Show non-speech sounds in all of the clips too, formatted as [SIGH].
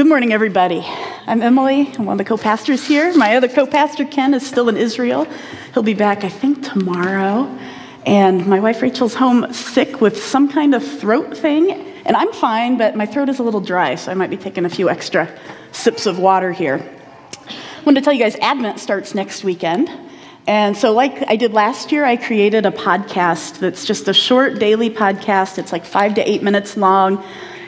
good morning, everybody. I'm Emily. I'm one of the co pastors here. My other co pastor, Ken, is still in Israel. He'll be back, I think, tomorrow. And my wife, Rachel's home sick with some kind of throat thing. And I'm fine, but my throat is a little dry, so I might be taking a few extra sips of water here. I want to tell you guys, Advent starts next weekend. And so, like I did last year, I created a podcast that's just a short daily podcast. It's like five to eight minutes long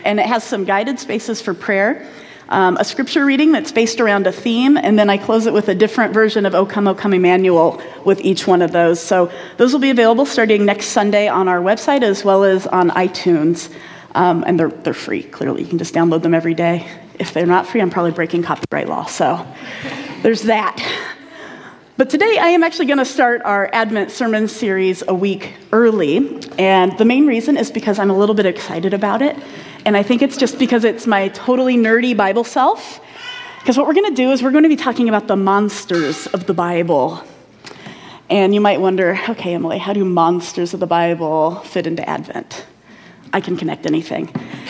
and it has some guided spaces for prayer, um, a scripture reading that's based around a theme, and then I close it with a different version of O Come, O Come Emmanuel with each one of those. So those will be available starting next Sunday on our website as well as on iTunes. Um, and they're, they're free, clearly. You can just download them every day. If they're not free, I'm probably breaking copyright law. So [LAUGHS] there's that. But today I am actually going to start our Advent sermon series a week early. And the main reason is because I'm a little bit excited about it. And I think it's just because it's my totally nerdy Bible self. Because what we're going to do is we're going to be talking about the monsters of the Bible. And you might wonder, okay, Emily, how do monsters of the Bible fit into Advent? I can connect anything. [LAUGHS]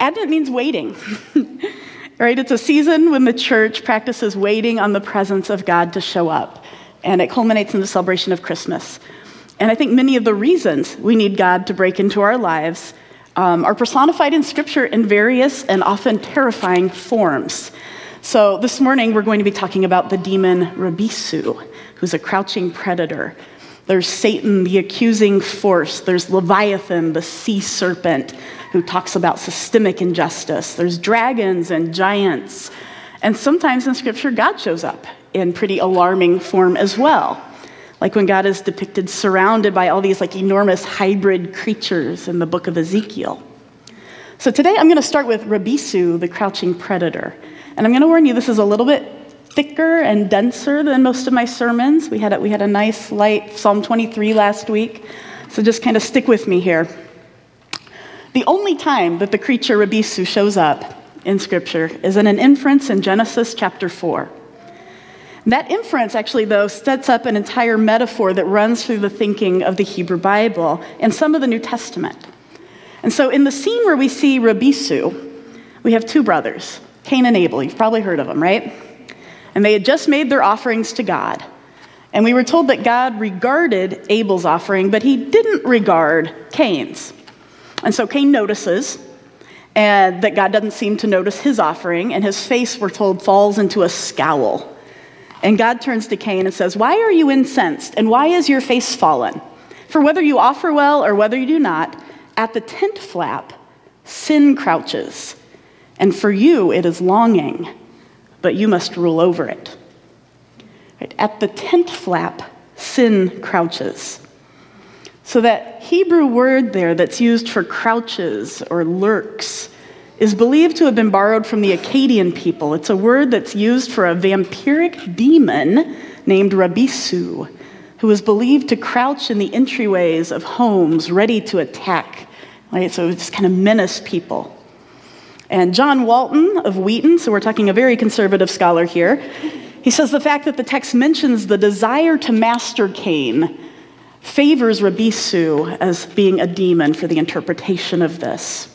Advent means waiting. [LAUGHS] right? It's a season when the church practices waiting on the presence of God to show up. And it culminates in the celebration of Christmas. And I think many of the reasons we need God to break into our lives um, are personified in Scripture in various and often terrifying forms. So this morning we're going to be talking about the demon Rabisu, who's a crouching predator. There's Satan, the accusing force. There's Leviathan, the sea serpent, who talks about systemic injustice. There's dragons and giants. And sometimes in Scripture, God shows up in pretty alarming form as well like when God is depicted surrounded by all these like enormous hybrid creatures in the book of Ezekiel. So today I'm going to start with Rabisu, the crouching predator. And I'm going to warn you, this is a little bit thicker and denser than most of my sermons. We had a, we had a nice light Psalm 23 last week, so just kind of stick with me here. The only time that the creature Rabisu shows up in Scripture is in an inference in Genesis chapter 4. That inference, actually, though, sets up an entire metaphor that runs through the thinking of the Hebrew Bible and some of the New Testament. And so, in the scene where we see Rabisu, we have two brothers, Cain and Abel. You've probably heard of them, right? And they had just made their offerings to God. And we were told that God regarded Abel's offering, but he didn't regard Cain's. And so Cain notices, and that God doesn't seem to notice his offering, and his face, we're told, falls into a scowl. And God turns to Cain and says, Why are you incensed? And why is your face fallen? For whether you offer well or whether you do not, at the tent flap, sin crouches. And for you, it is longing, but you must rule over it. Right? At the tent flap, sin crouches. So, that Hebrew word there that's used for crouches or lurks is believed to have been borrowed from the Akkadian people. It's a word that's used for a vampiric demon named Rabisu, who was believed to crouch in the entryways of homes ready to attack. Right? So it just kind of menace people. And John Walton of Wheaton, so we're talking a very conservative scholar here, he says the fact that the text mentions the desire to master Cain favors Rabisu as being a demon for the interpretation of this.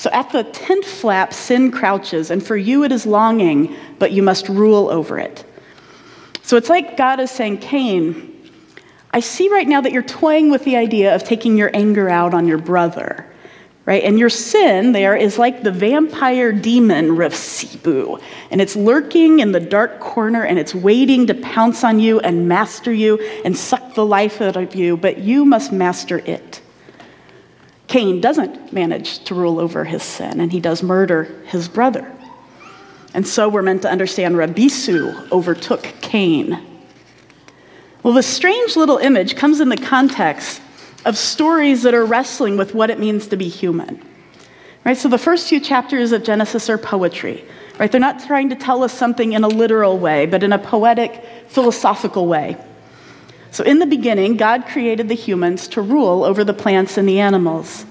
So at the tent flap, sin crouches, and for you it is longing, but you must rule over it. So it's like God is saying, Cain, I see right now that you're toying with the idea of taking your anger out on your brother, right? And your sin there is like the vampire demon Rabisu, and it's lurking in the dark corner and it's waiting to pounce on you and master you and suck the life out of you, but you must master it. Cain doesn't manage to rule over his sin, and he does murder his brother. And so we're meant to understand Rabisu overtook Cain. Well, this strange little image comes in the context of stories that are wrestling with what it means to be human. Right? So the first few chapters of Genesis are poetry. Right? They're not trying to tell us something in a literal way, but in a poetic, philosophical way. So, in the beginning, God created the humans to rule over the plants and the animals.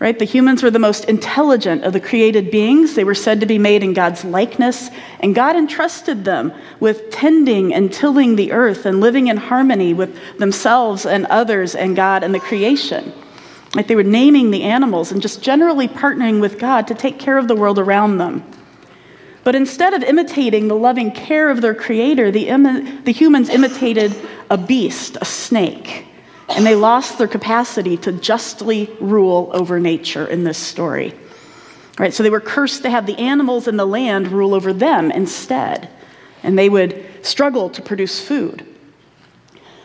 Right? The humans were the most intelligent of the created beings. They were said to be made in God's likeness, and God entrusted them with tending and tilling the earth and living in harmony with themselves and others and God and the creation. Right? They were naming the animals and just generally partnering with God to take care of the world around them. But instead of imitating the loving care of their creator, the, Im- the humans imitated a beast, a snake, and they lost their capacity to justly rule over nature in this story. Right, so they were cursed to have the animals in the land rule over them instead, and they would struggle to produce food.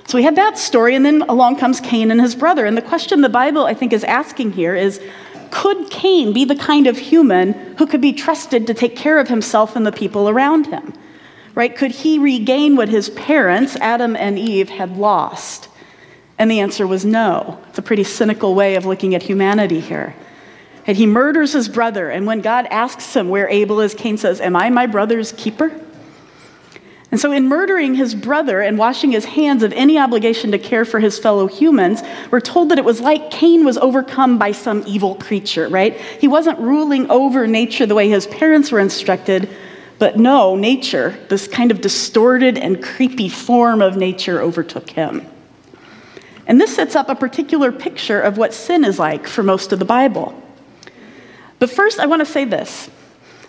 So we had that story, and then along comes Cain and his brother. And the question the Bible, I think, is asking here is could Cain be the kind of human who could be trusted to take care of himself and the people around him? Right? Could he regain what his parents, Adam and Eve, had lost? And the answer was no. It's a pretty cynical way of looking at humanity here. And he murders his brother, and when God asks him where Abel is, Cain says, Am I my brother's keeper? And so, in murdering his brother and washing his hands of any obligation to care for his fellow humans, we're told that it was like Cain was overcome by some evil creature, right? He wasn't ruling over nature the way his parents were instructed, but no, nature, this kind of distorted and creepy form of nature, overtook him. And this sets up a particular picture of what sin is like for most of the Bible. But first, I want to say this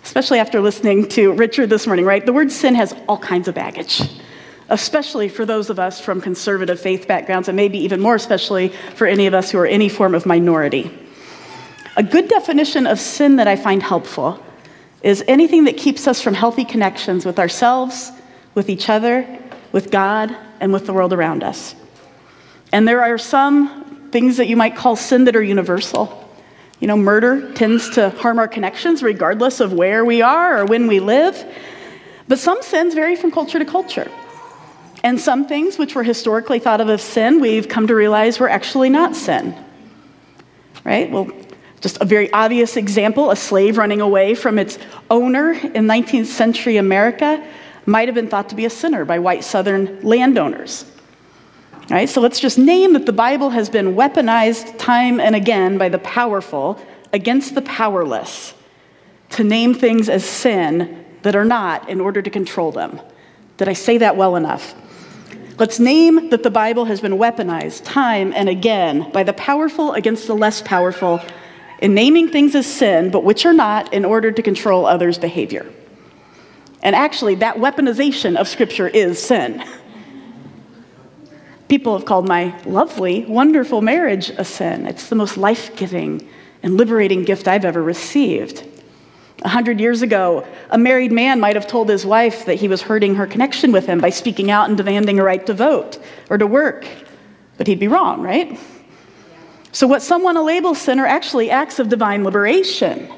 especially after listening to Richard this morning, right? The word sin has all kinds of baggage, especially for those of us from conservative faith backgrounds, and maybe even more especially for any of us who are any form of minority. A good definition of sin that I find helpful is anything that keeps us from healthy connections with ourselves, with each other, with God, and with the world around us. And there are some things that you might call sin that are universal. You know, murder tends to harm our connections regardless of where we are or when we live. But some sins vary from culture to culture. And some things which were historically thought of as sin, we've come to realize were actually not sin. Right? Well, just a very obvious example a slave running away from its owner in 19th century America might have been thought to be a sinner by white Southern landowners. Right? So let's just name that the Bible has been weaponized time and again by the powerful against the powerless to name things as sin that are not in order to control them. Did I say that well enough? Let's name that the Bible has been weaponized time and again by the powerful against the less powerful in naming things as sin, but which are not, in order to control others' behavior. And actually, that weaponization of Scripture is sin. People have called my lovely, wonderful marriage a sin. It's the most life giving and liberating gift I've ever received. A hundred years ago, a married man might have told his wife that he was hurting her connection with him by speaking out and demanding a right to vote or to work. But he'd be wrong, right? So, what someone want to label sin are actually acts of divine liberation.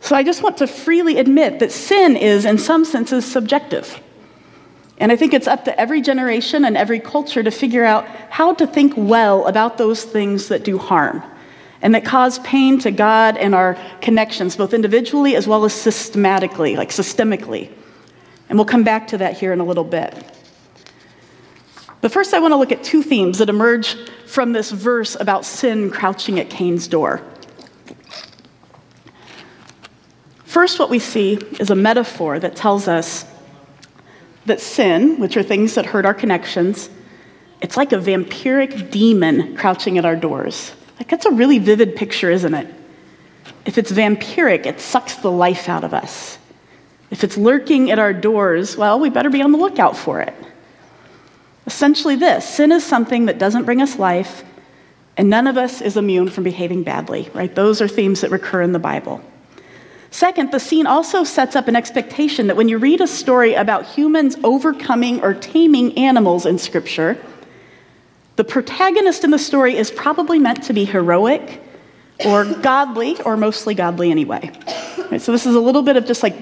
So, I just want to freely admit that sin is, in some senses, subjective. And I think it's up to every generation and every culture to figure out how to think well about those things that do harm and that cause pain to God and our connections, both individually as well as systematically, like systemically. And we'll come back to that here in a little bit. But first, I want to look at two themes that emerge from this verse about sin crouching at Cain's door. First, what we see is a metaphor that tells us that sin, which are things that hurt our connections, it's like a vampiric demon crouching at our doors. Like, that's a really vivid picture, isn't it? If it's vampiric, it sucks the life out of us. If it's lurking at our doors, well, we better be on the lookout for it. Essentially, this sin is something that doesn't bring us life, and none of us is immune from behaving badly, right? Those are themes that recur in the Bible. Second, the scene also sets up an expectation that when you read a story about humans overcoming or taming animals in Scripture, the protagonist in the story is probably meant to be heroic or godly, or mostly godly anyway. Right, so, this is a little bit of just like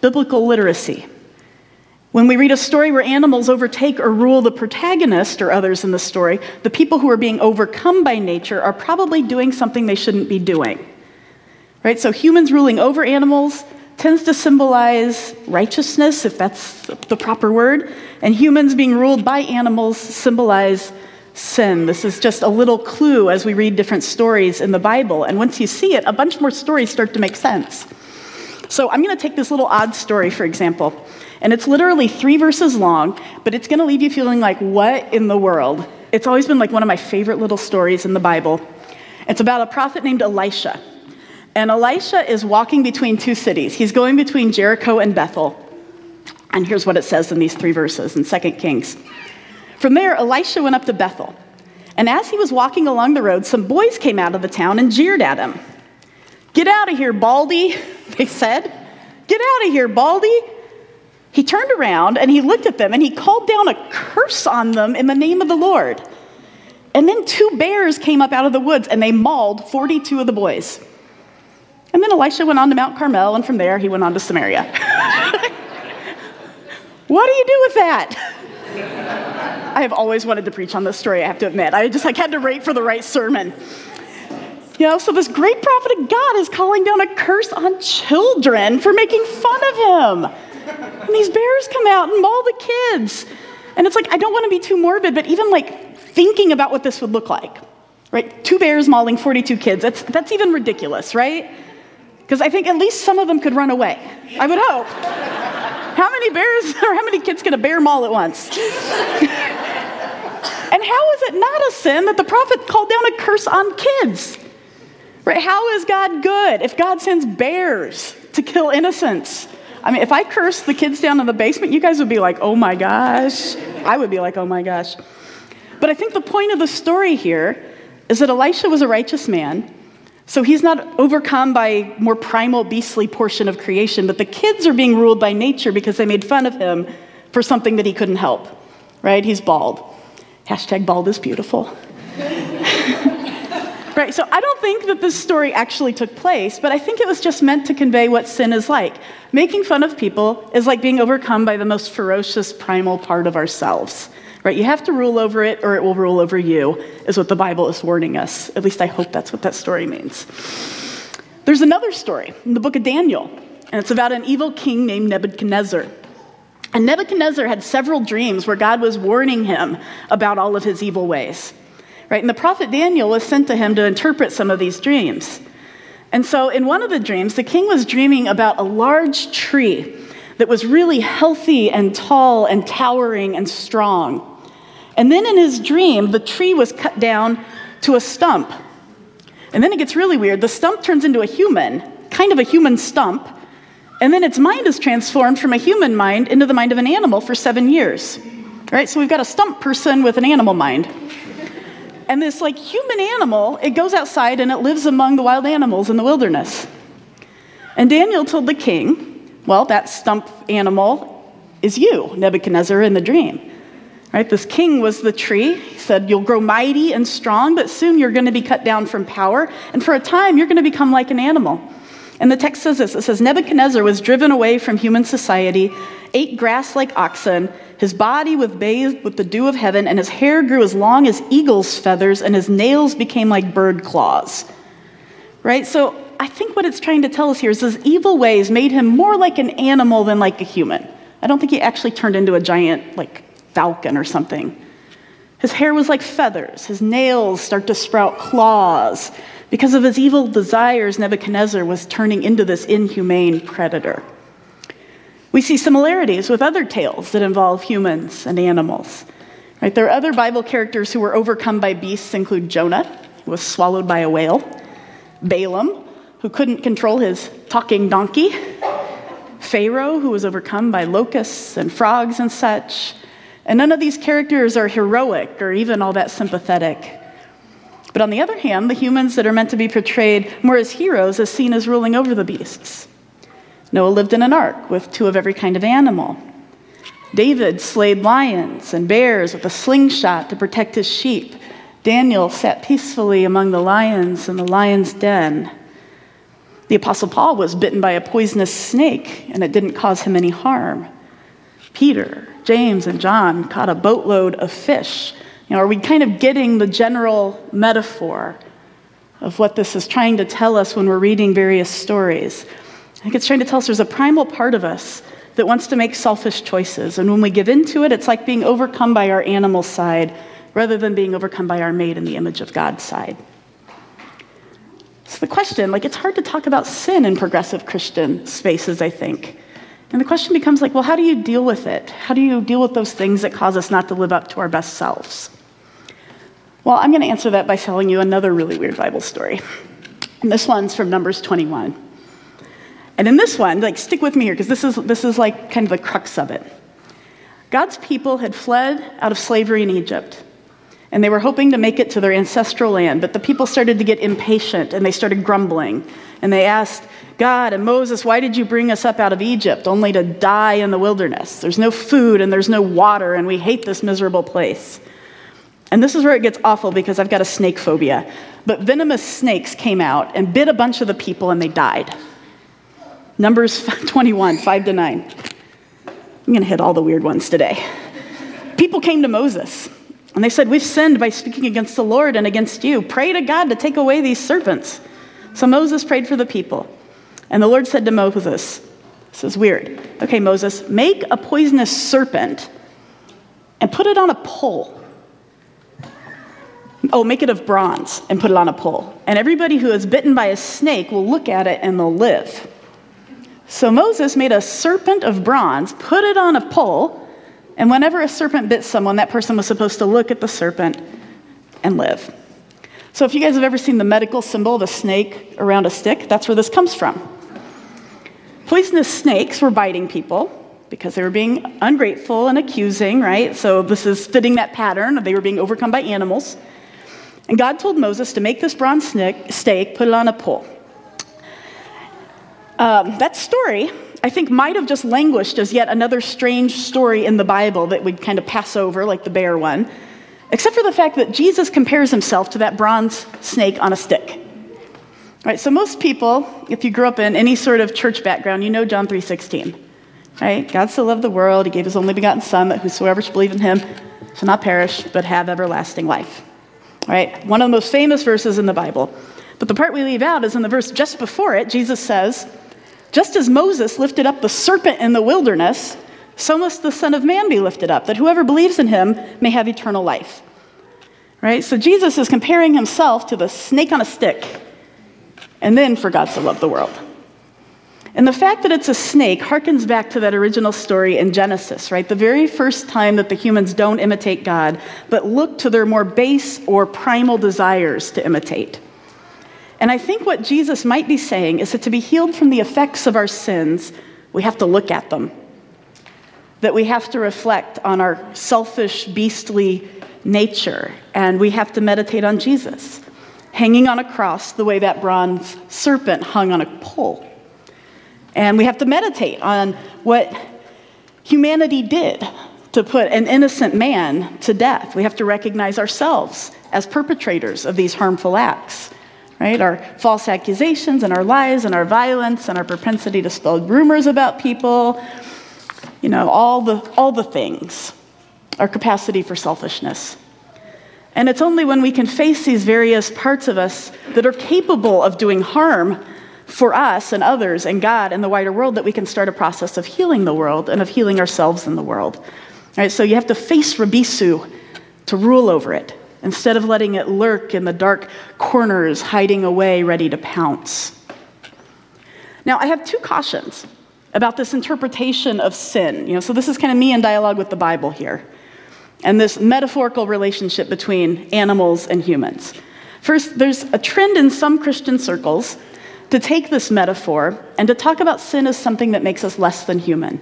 biblical literacy. When we read a story where animals overtake or rule the protagonist or others in the story, the people who are being overcome by nature are probably doing something they shouldn't be doing. Right? So humans ruling over animals tends to symbolize righteousness, if that's the proper word, and humans being ruled by animals symbolize sin. This is just a little clue as we read different stories in the Bible. And once you see it, a bunch more stories start to make sense. So I'm going to take this little odd story, for example, and it's literally three verses long, but it's going to leave you feeling like, what in the world? It's always been like one of my favorite little stories in the Bible. It's about a prophet named Elisha. And Elisha is walking between two cities. He's going between Jericho and Bethel. And here's what it says in these three verses in 2 Kings. From there, Elisha went up to Bethel. And as he was walking along the road, some boys came out of the town and jeered at him. Get out of here, Baldy, [LAUGHS] they said. Get out of here, Baldy. He turned around and he looked at them and he called down a curse on them in the name of the Lord. And then two bears came up out of the woods and they mauled 42 of the boys. And then Elisha went on to Mount Carmel, and from there he went on to Samaria. [LAUGHS] what do you do with that? [LAUGHS] I have always wanted to preach on this story, I have to admit. I just like had to wait for the right sermon. You know, so this great prophet of God is calling down a curse on children for making fun of him. And these bears come out and maul the kids. And it's like, I don't want to be too morbid, but even like thinking about what this would look like, right? Two bears mauling 42 kids, that's, that's even ridiculous, right? Because I think at least some of them could run away. I would hope. how many bears [LAUGHS] or how many kids can a bear maul at once? [LAUGHS] and how is it not a sin that the prophet called down a curse on kids? Right? How is God good if God sends bears to kill innocents? I mean, if I cursed the kids down in the basement, you guys would be like, oh my gosh. I would be like, oh my gosh. But I think the point of the story here is that Elisha was a righteous man so he's not overcome by more primal beastly portion of creation, but the kids are being ruled by nature because they made fun of him for something that he couldn't help. Right? He's bald. Hashtag bald is beautiful. [LAUGHS] right, so I don't think that this story actually took place, but I think it was just meant to convey what sin is like. Making fun of people is like being overcome by the most ferocious primal part of ourselves. Right? You have to rule over it or it will rule over you, is what the Bible is warning us. At least I hope that's what that story means. There's another story in the book of Daniel, and it's about an evil king named Nebuchadnezzar. And Nebuchadnezzar had several dreams where God was warning him about all of his evil ways. Right? And the prophet Daniel was sent to him to interpret some of these dreams. And so, in one of the dreams, the king was dreaming about a large tree that was really healthy and tall and towering and strong. And then in his dream, the tree was cut down to a stump. And then it gets really weird. The stump turns into a human, kind of a human stump. And then its mind is transformed from a human mind into the mind of an animal for seven years. Right? So we've got a stump person with an animal mind. And this like human animal, it goes outside and it lives among the wild animals in the wilderness. And Daniel told the king, well, that stump animal is you, Nebuchadnezzar, in the dream. Right? This king was the tree. He said, You'll grow mighty and strong, but soon you're going to be cut down from power. And for a time, you're going to become like an animal. And the text says this it says, Nebuchadnezzar was driven away from human society, ate grass like oxen. His body was bathed with the dew of heaven, and his hair grew as long as eagle's feathers, and his nails became like bird claws. Right? So I think what it's trying to tell us here is his evil ways made him more like an animal than like a human. I don't think he actually turned into a giant, like, falcon or something. His hair was like feathers. His nails start to sprout claws. Because of his evil desires, Nebuchadnezzar was turning into this inhumane predator. We see similarities with other tales that involve humans and animals. Right? There are other Bible characters who were overcome by beasts, include Jonah, who was swallowed by a whale, Balaam, who couldn't control his talking donkey, Pharaoh, who was overcome by locusts and frogs and such. And none of these characters are heroic or even all that sympathetic. But on the other hand, the humans that are meant to be portrayed more as heroes as seen as ruling over the beasts. Noah lived in an ark with two of every kind of animal. David slayed lions and bears with a slingshot to protect his sheep. Daniel sat peacefully among the lions in the lion's den. The Apostle Paul was bitten by a poisonous snake, and it didn't cause him any harm. Peter, James, and John caught a boatload of fish. You know, are we kind of getting the general metaphor of what this is trying to tell us when we're reading various stories? I think it's trying to tell us there's a primal part of us that wants to make selfish choices. And when we give into it, it's like being overcome by our animal side rather than being overcome by our made in the image of God side. So the question, like, it's hard to talk about sin in progressive Christian spaces, I think. And the question becomes like, well, how do you deal with it? How do you deal with those things that cause us not to live up to our best selves? Well, I'm going to answer that by telling you another really weird Bible story. And this one's from Numbers 21. And in this one, like stick with me here because this is this is like kind of the crux of it. God's people had fled out of slavery in Egypt. And they were hoping to make it to their ancestral land, but the people started to get impatient and they started grumbling. And they asked God and Moses, Why did you bring us up out of Egypt only to die in the wilderness? There's no food and there's no water, and we hate this miserable place. And this is where it gets awful because I've got a snake phobia. But venomous snakes came out and bit a bunch of the people and they died. Numbers [LAUGHS] 21, 5 to 9. I'm going to hit all the weird ones today. People came to Moses and they said, We've sinned by speaking against the Lord and against you. Pray to God to take away these serpents. So Moses prayed for the people. And the Lord said to Moses, This is weird. Okay, Moses, make a poisonous serpent and put it on a pole. Oh, make it of bronze and put it on a pole. And everybody who is bitten by a snake will look at it and they'll live. So Moses made a serpent of bronze, put it on a pole, and whenever a serpent bit someone, that person was supposed to look at the serpent and live. So if you guys have ever seen the medical symbol of a snake around a stick, that's where this comes from. Poisonous snakes were biting people because they were being ungrateful and accusing, right? So this is fitting that pattern. They were being overcome by animals. And God told Moses to make this bronze snake, stake, put it on a pole. Um, that story, I think, might have just languished as yet another strange story in the Bible that we'd kind of pass over, like the bear one, except for the fact that Jesus compares himself to that bronze snake on a stick. Right, so most people, if you grew up in any sort of church background, you know John 3:16. Right? God so loved the world, he gave his only begotten son that whosoever should believe in him shall not perish but have everlasting life right? One of the most famous verses in the Bible. But the part we leave out is in the verse just before it, Jesus says, Just as Moses lifted up the serpent in the wilderness, so must the Son of Man be lifted up, that whoever believes in him may have eternal life. Right? So Jesus is comparing himself to the snake on a stick, and then for God so loved the world. And the fact that it's a snake harkens back to that original story in Genesis, right? The very first time that the humans don't imitate God, but look to their more base or primal desires to imitate. And I think what Jesus might be saying is that to be healed from the effects of our sins, we have to look at them. That we have to reflect on our selfish, beastly nature, and we have to meditate on Jesus, hanging on a cross the way that bronze serpent hung on a pole. And we have to meditate on what humanity did to put an innocent man to death. We have to recognize ourselves as perpetrators of these harmful acts, right? Our false accusations and our lies and our violence and our propensity to spread rumors about people, you know, all the, all the things, our capacity for selfishness. And it's only when we can face these various parts of us that are capable of doing harm for us and others and God and the wider world that we can start a process of healing the world and of healing ourselves in the world. All right, so you have to face Rabisu to rule over it instead of letting it lurk in the dark corners, hiding away, ready to pounce. Now, I have two cautions about this interpretation of sin. You know, so this is kind of me in dialogue with the Bible here, and this metaphorical relationship between animals and humans. First, there's a trend in some Christian circles to take this metaphor and to talk about sin as something that makes us less than human,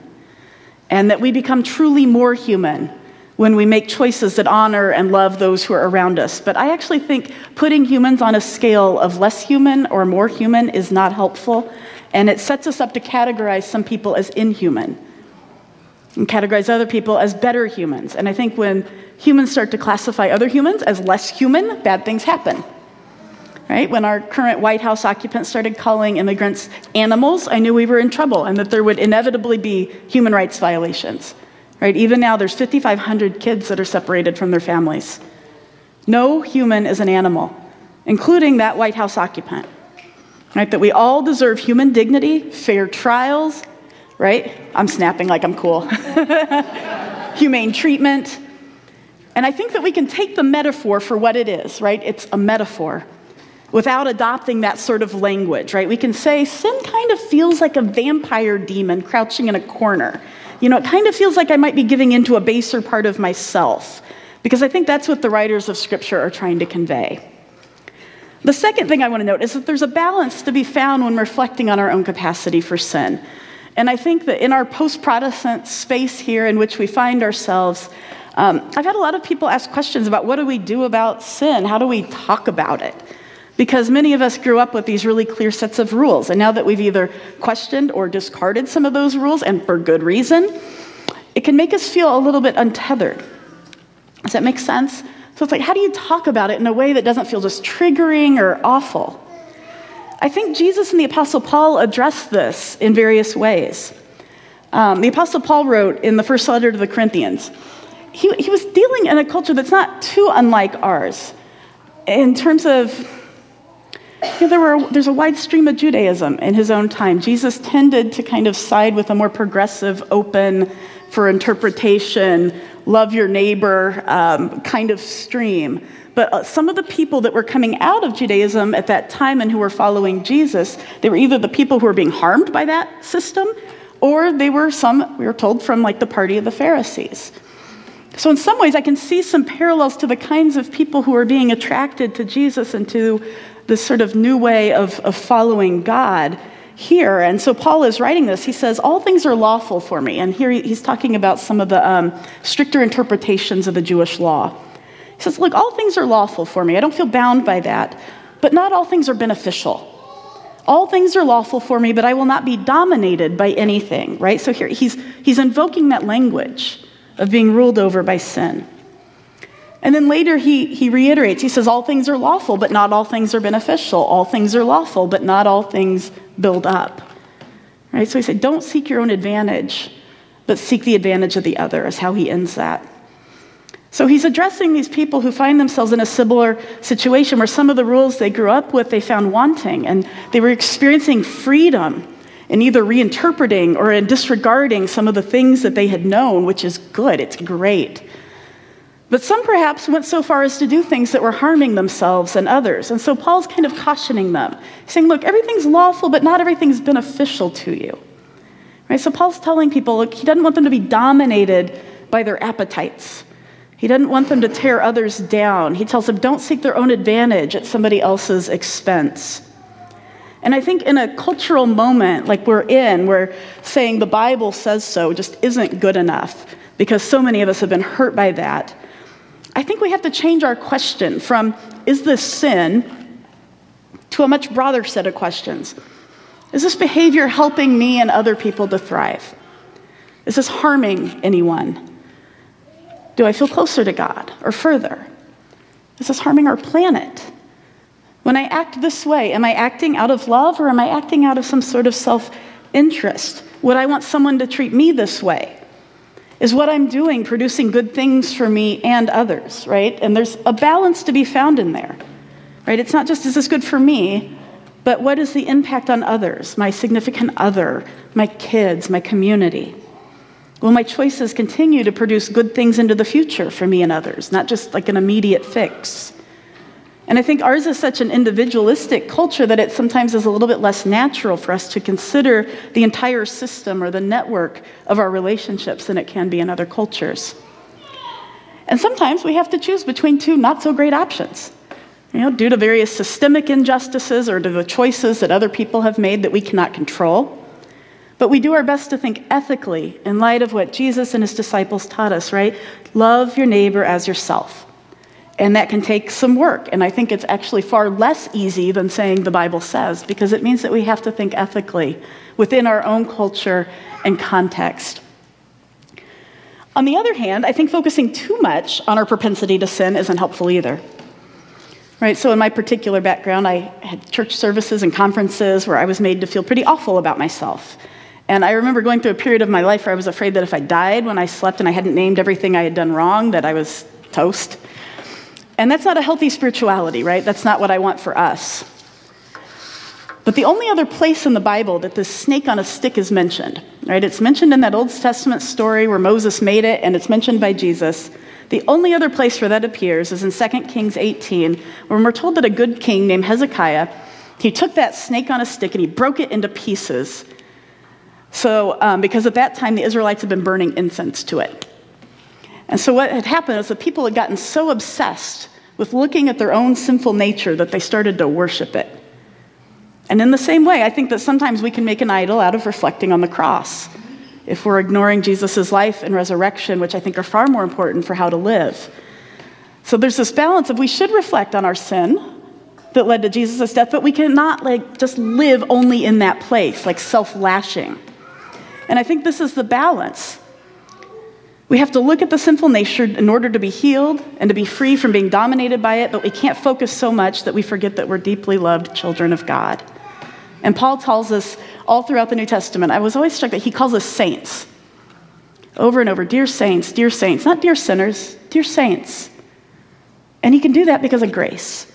and that we become truly more human when we make choices that honor and love those who are around us. But I actually think putting humans on a scale of less human or more human is not helpful, and it sets us up to categorize some people as inhuman and categorize other people as better humans. And I think when humans start to classify other humans as less human, bad things happen right? When our current White House occupants started calling immigrants animals, I knew we were in trouble and that there would inevitably be human rights violations, right? Even now, there's 5,500 kids that are separated from their families. No human is an animal, including that White House occupant, right? That we all deserve human dignity, fair trials, right? I'm snapping like I'm cool. [LAUGHS] Humane treatment. And I think that we can take the metaphor for what it is, right? It's a metaphor without adopting that sort of language, right? We can say sin kind of feels like a vampire demon crouching in a corner. You know, it kind of feels like I might be giving into a baser part of myself because I think that's what the writers of Scripture are trying to convey. The second thing I want to note is that there's a balance to be found when reflecting on our own capacity for sin. And I think that in our post Protestant space here in which we find ourselves, um, I've had a lot of people ask questions about what do we do about sin? How do we talk about it? Because many of us grew up with these really clear sets of rules. And now that we've either questioned or discarded some of those rules, and for good reason, it can make us feel a little bit untethered. Does that make sense? So it's like, how do you talk about it in a way that doesn't feel just triggering or awful? I think Jesus and the Apostle Paul addressed this in various ways. Um, the Apostle Paul wrote in the first letter to the Corinthians, he, he was dealing in a culture that's not too unlike ours in terms of you know, there were, there's a wide stream of Judaism in his own time. Jesus tended to kind of side with a more progressive, open for interpretation, love your neighbor um, kind of stream. But uh, some of the people that were coming out of Judaism at that time and who were following Jesus, they were either the people who were being harmed by that system, or they were some, we were told, from like the party of the Pharisees. So, in some ways, I can see some parallels to the kinds of people who are being attracted to Jesus and to this sort of new way of, of following God here. And so Paul is writing this. He says, All things are lawful for me. And here he's talking about some of the um, stricter interpretations of the Jewish law. He says, Look, all things are lawful for me. I don't feel bound by that. But not all things are beneficial. All things are lawful for me, but I will not be dominated by anything, right? So here he's, he's invoking that language of being ruled over by sin. And then later he, he reiterates, he says, All things are lawful, but not all things are beneficial. All things are lawful, but not all things build up. Right? So he said, Don't seek your own advantage, but seek the advantage of the other, is how he ends that. So he's addressing these people who find themselves in a similar situation where some of the rules they grew up with they found wanting, and they were experiencing freedom in either reinterpreting or in disregarding some of the things that they had known, which is good, it's great. But some perhaps went so far as to do things that were harming themselves and others. And so Paul's kind of cautioning them, saying, look, everything's lawful, but not everything's beneficial to you. Right? So Paul's telling people, look, he doesn't want them to be dominated by their appetites. He doesn't want them to tear others down. He tells them, don't seek their own advantage at somebody else's expense. And I think in a cultural moment like we're in, where saying the Bible says so just isn't good enough because so many of us have been hurt by that, I think we have to change our question from, is this sin, to a much broader set of questions. Is this behavior helping me and other people to thrive? Is this harming anyone? Do I feel closer to God or further? Is this harming our planet? When I act this way, am I acting out of love or am I acting out of some sort of self interest? Would I want someone to treat me this way? Is what I'm doing producing good things for me and others, right? And there's a balance to be found in there, right? It's not just, is this good for me, but what is the impact on others, my significant other, my kids, my community? Will my choices continue to produce good things into the future for me and others, not just like an immediate fix? And I think ours is such an individualistic culture that it sometimes is a little bit less natural for us to consider the entire system or the network of our relationships than it can be in other cultures. And sometimes we have to choose between two not so great options. You know, due to various systemic injustices or to the choices that other people have made that we cannot control. But we do our best to think ethically in light of what Jesus and his disciples taught us, right? Love your neighbor as yourself. And that can take some work. And I think it's actually far less easy than saying the Bible says, because it means that we have to think ethically within our own culture and context. On the other hand, I think focusing too much on our propensity to sin isn't helpful either. Right, so in my particular background, I had church services and conferences where I was made to feel pretty awful about myself. And I remember going through a period of my life where I was afraid that if I died when I slept and I hadn't named everything I had done wrong, that I was toast. And that's not a healthy spirituality, right? That's not what I want for us. But the only other place in the Bible that this snake on a stick is mentioned, right? It's mentioned in that Old Testament story where Moses made it, and it's mentioned by Jesus. The only other place where that appears is in 2 Kings 18, when we're told that a good king named Hezekiah, he took that snake on a stick and he broke it into pieces. So, um, because at that time the Israelites had been burning incense to it. And so, what had happened is that people had gotten so obsessed with looking at their own sinful nature that they started to worship it. And in the same way, I think that sometimes we can make an idol out of reflecting on the cross if we're ignoring Jesus' life and resurrection, which I think are far more important for how to live. So there's this balance of we should reflect on our sin that led to Jesus' death, but we cannot like just live only in that place, like self-lashing. And I think this is the balance. We have to look at the sinful nature in order to be healed and to be free from being dominated by it, but we can't focus so much that we forget that we're deeply loved children of God. And Paul tells us all throughout the New Testament, I was always struck that he calls us saints. Over and over, dear saints, dear saints, not dear sinners, dear saints. And he can do that because of grace.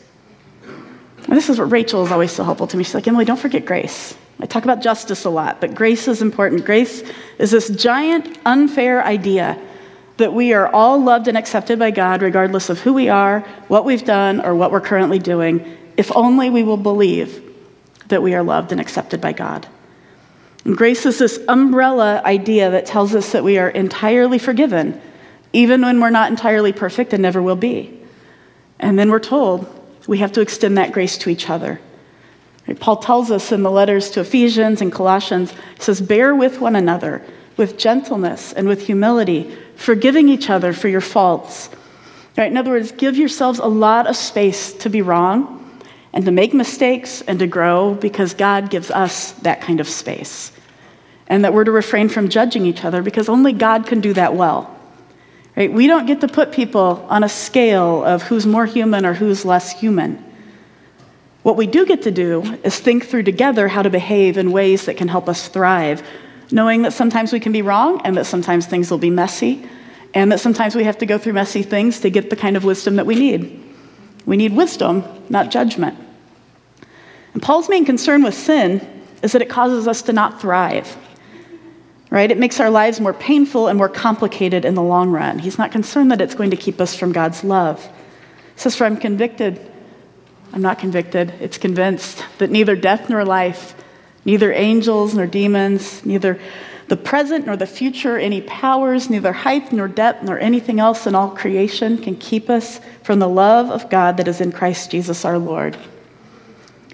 And this is what Rachel is always so helpful to me. She's like, Emily, don't forget grace. I talk about justice a lot, but grace is important. Grace is this giant, unfair idea that we are all loved and accepted by God, regardless of who we are, what we've done, or what we're currently doing, if only we will believe that we are loved and accepted by God. And grace is this umbrella idea that tells us that we are entirely forgiven, even when we're not entirely perfect and never will be. And then we're told we have to extend that grace to each other. Paul tells us in the letters to Ephesians and Colossians, he says, Bear with one another with gentleness and with humility, forgiving each other for your faults. Right? In other words, give yourselves a lot of space to be wrong and to make mistakes and to grow because God gives us that kind of space. And that we're to refrain from judging each other because only God can do that well. Right? We don't get to put people on a scale of who's more human or who's less human. What we do get to do is think through together how to behave in ways that can help us thrive, knowing that sometimes we can be wrong and that sometimes things will be messy, and that sometimes we have to go through messy things to get the kind of wisdom that we need. We need wisdom, not judgment. And Paul's main concern with sin is that it causes us to not thrive. Right? It makes our lives more painful and more complicated in the long run. He's not concerned that it's going to keep us from God's love. He says, For I'm convicted. I'm not convicted. It's convinced that neither death nor life, neither angels nor demons, neither the present nor the future, any powers, neither height nor depth nor anything else in all creation can keep us from the love of God that is in Christ Jesus our Lord.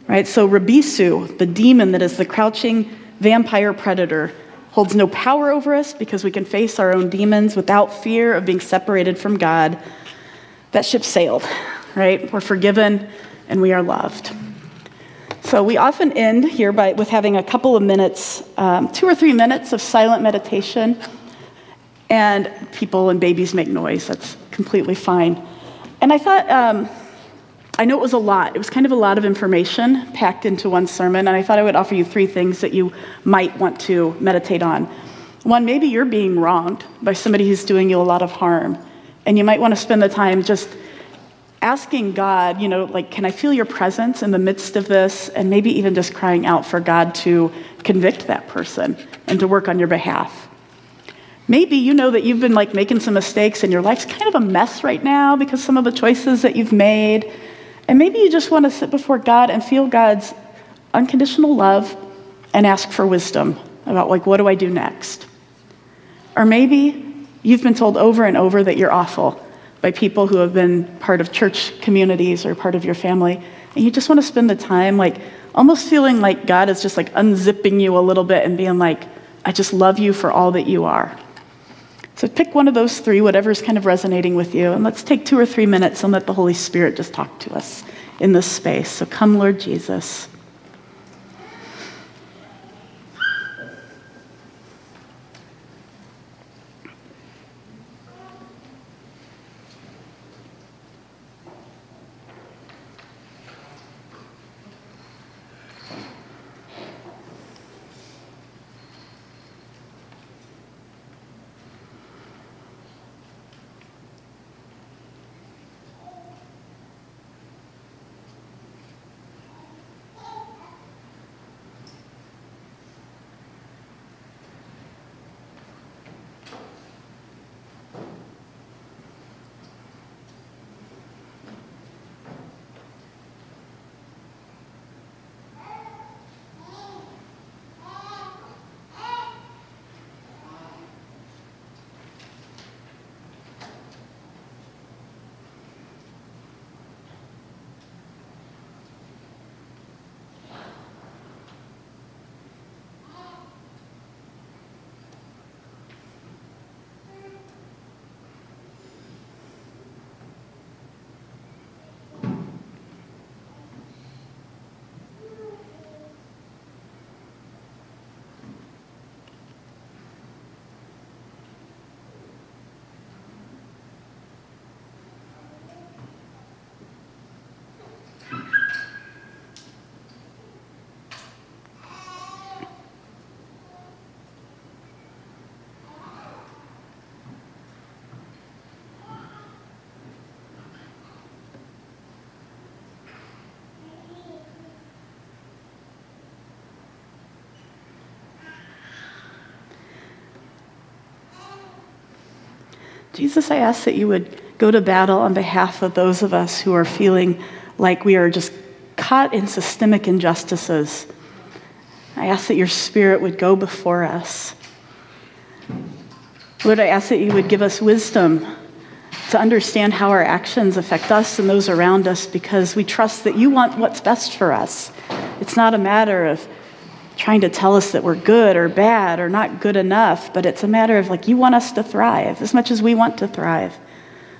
Right? So, Rabisu, the demon that is the crouching vampire predator, holds no power over us because we can face our own demons without fear of being separated from God. That ship sailed, right? We're forgiven and we are loved. So we often end here by, with having a couple of minutes, um, two or three minutes of silent meditation. And people and babies make noise. That's completely fine. And I thought, um, I know it was a lot. It was kind of a lot of information packed into one sermon. And I thought I would offer you three things that you might want to meditate on. One, maybe you're being wronged by somebody who's doing you a lot of harm. And you might want to spend the time just asking God, you know, like, can I feel your presence in the midst of this? And maybe even just crying out for God to convict that person and to work on your behalf. Maybe you know that you've been like making some mistakes and your life's kind of a mess right now because some of the choices that you've made. And maybe you just want to sit before God and feel God's unconditional love and ask for wisdom about like what do I do next? Or maybe you've been told over and over that you're awful by people who have been part of church communities or part of your family. And you just want to spend the time, like, almost feeling like God is just like unzipping you a little bit and being like, I just love you for all that you are. So pick one of those three, whatever's kind of resonating with you, and let's take two or three minutes and let the Holy Spirit just talk to us in this space. So come, Lord Jesus. Jesus, I ask that you would go to battle on behalf of those of us who are feeling like we are just caught in systemic injustices. I ask that your spirit would go before us. Lord, I ask that you would give us wisdom to understand how our actions affect us and those around us because we trust that you want what's best for us. It's not a matter of trying to tell us that we're good or bad or not good enough, but it's a matter of like you want us to thrive as much as we want to thrive.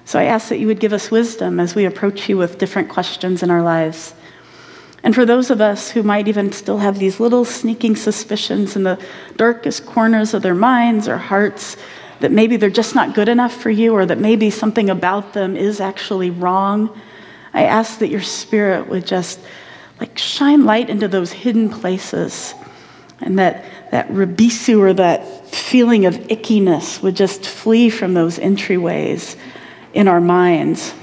So I ask that you would give us wisdom as we approach you with different questions in our lives. And for those of us who might even still have these little sneaking suspicions in the darkest corners of their minds or hearts that maybe they're just not good enough for you or that maybe something about them is actually wrong, I ask that your spirit would just like shine light into those hidden places and that that rabisu or that feeling of ickiness would just flee from those entryways in our minds.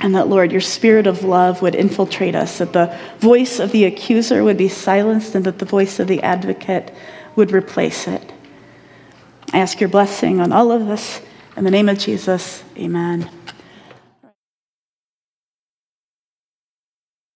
And that, Lord, your spirit of love would infiltrate us, that the voice of the accuser would be silenced, and that the voice of the advocate would replace it. I ask your blessing on all of this. In the name of Jesus, amen.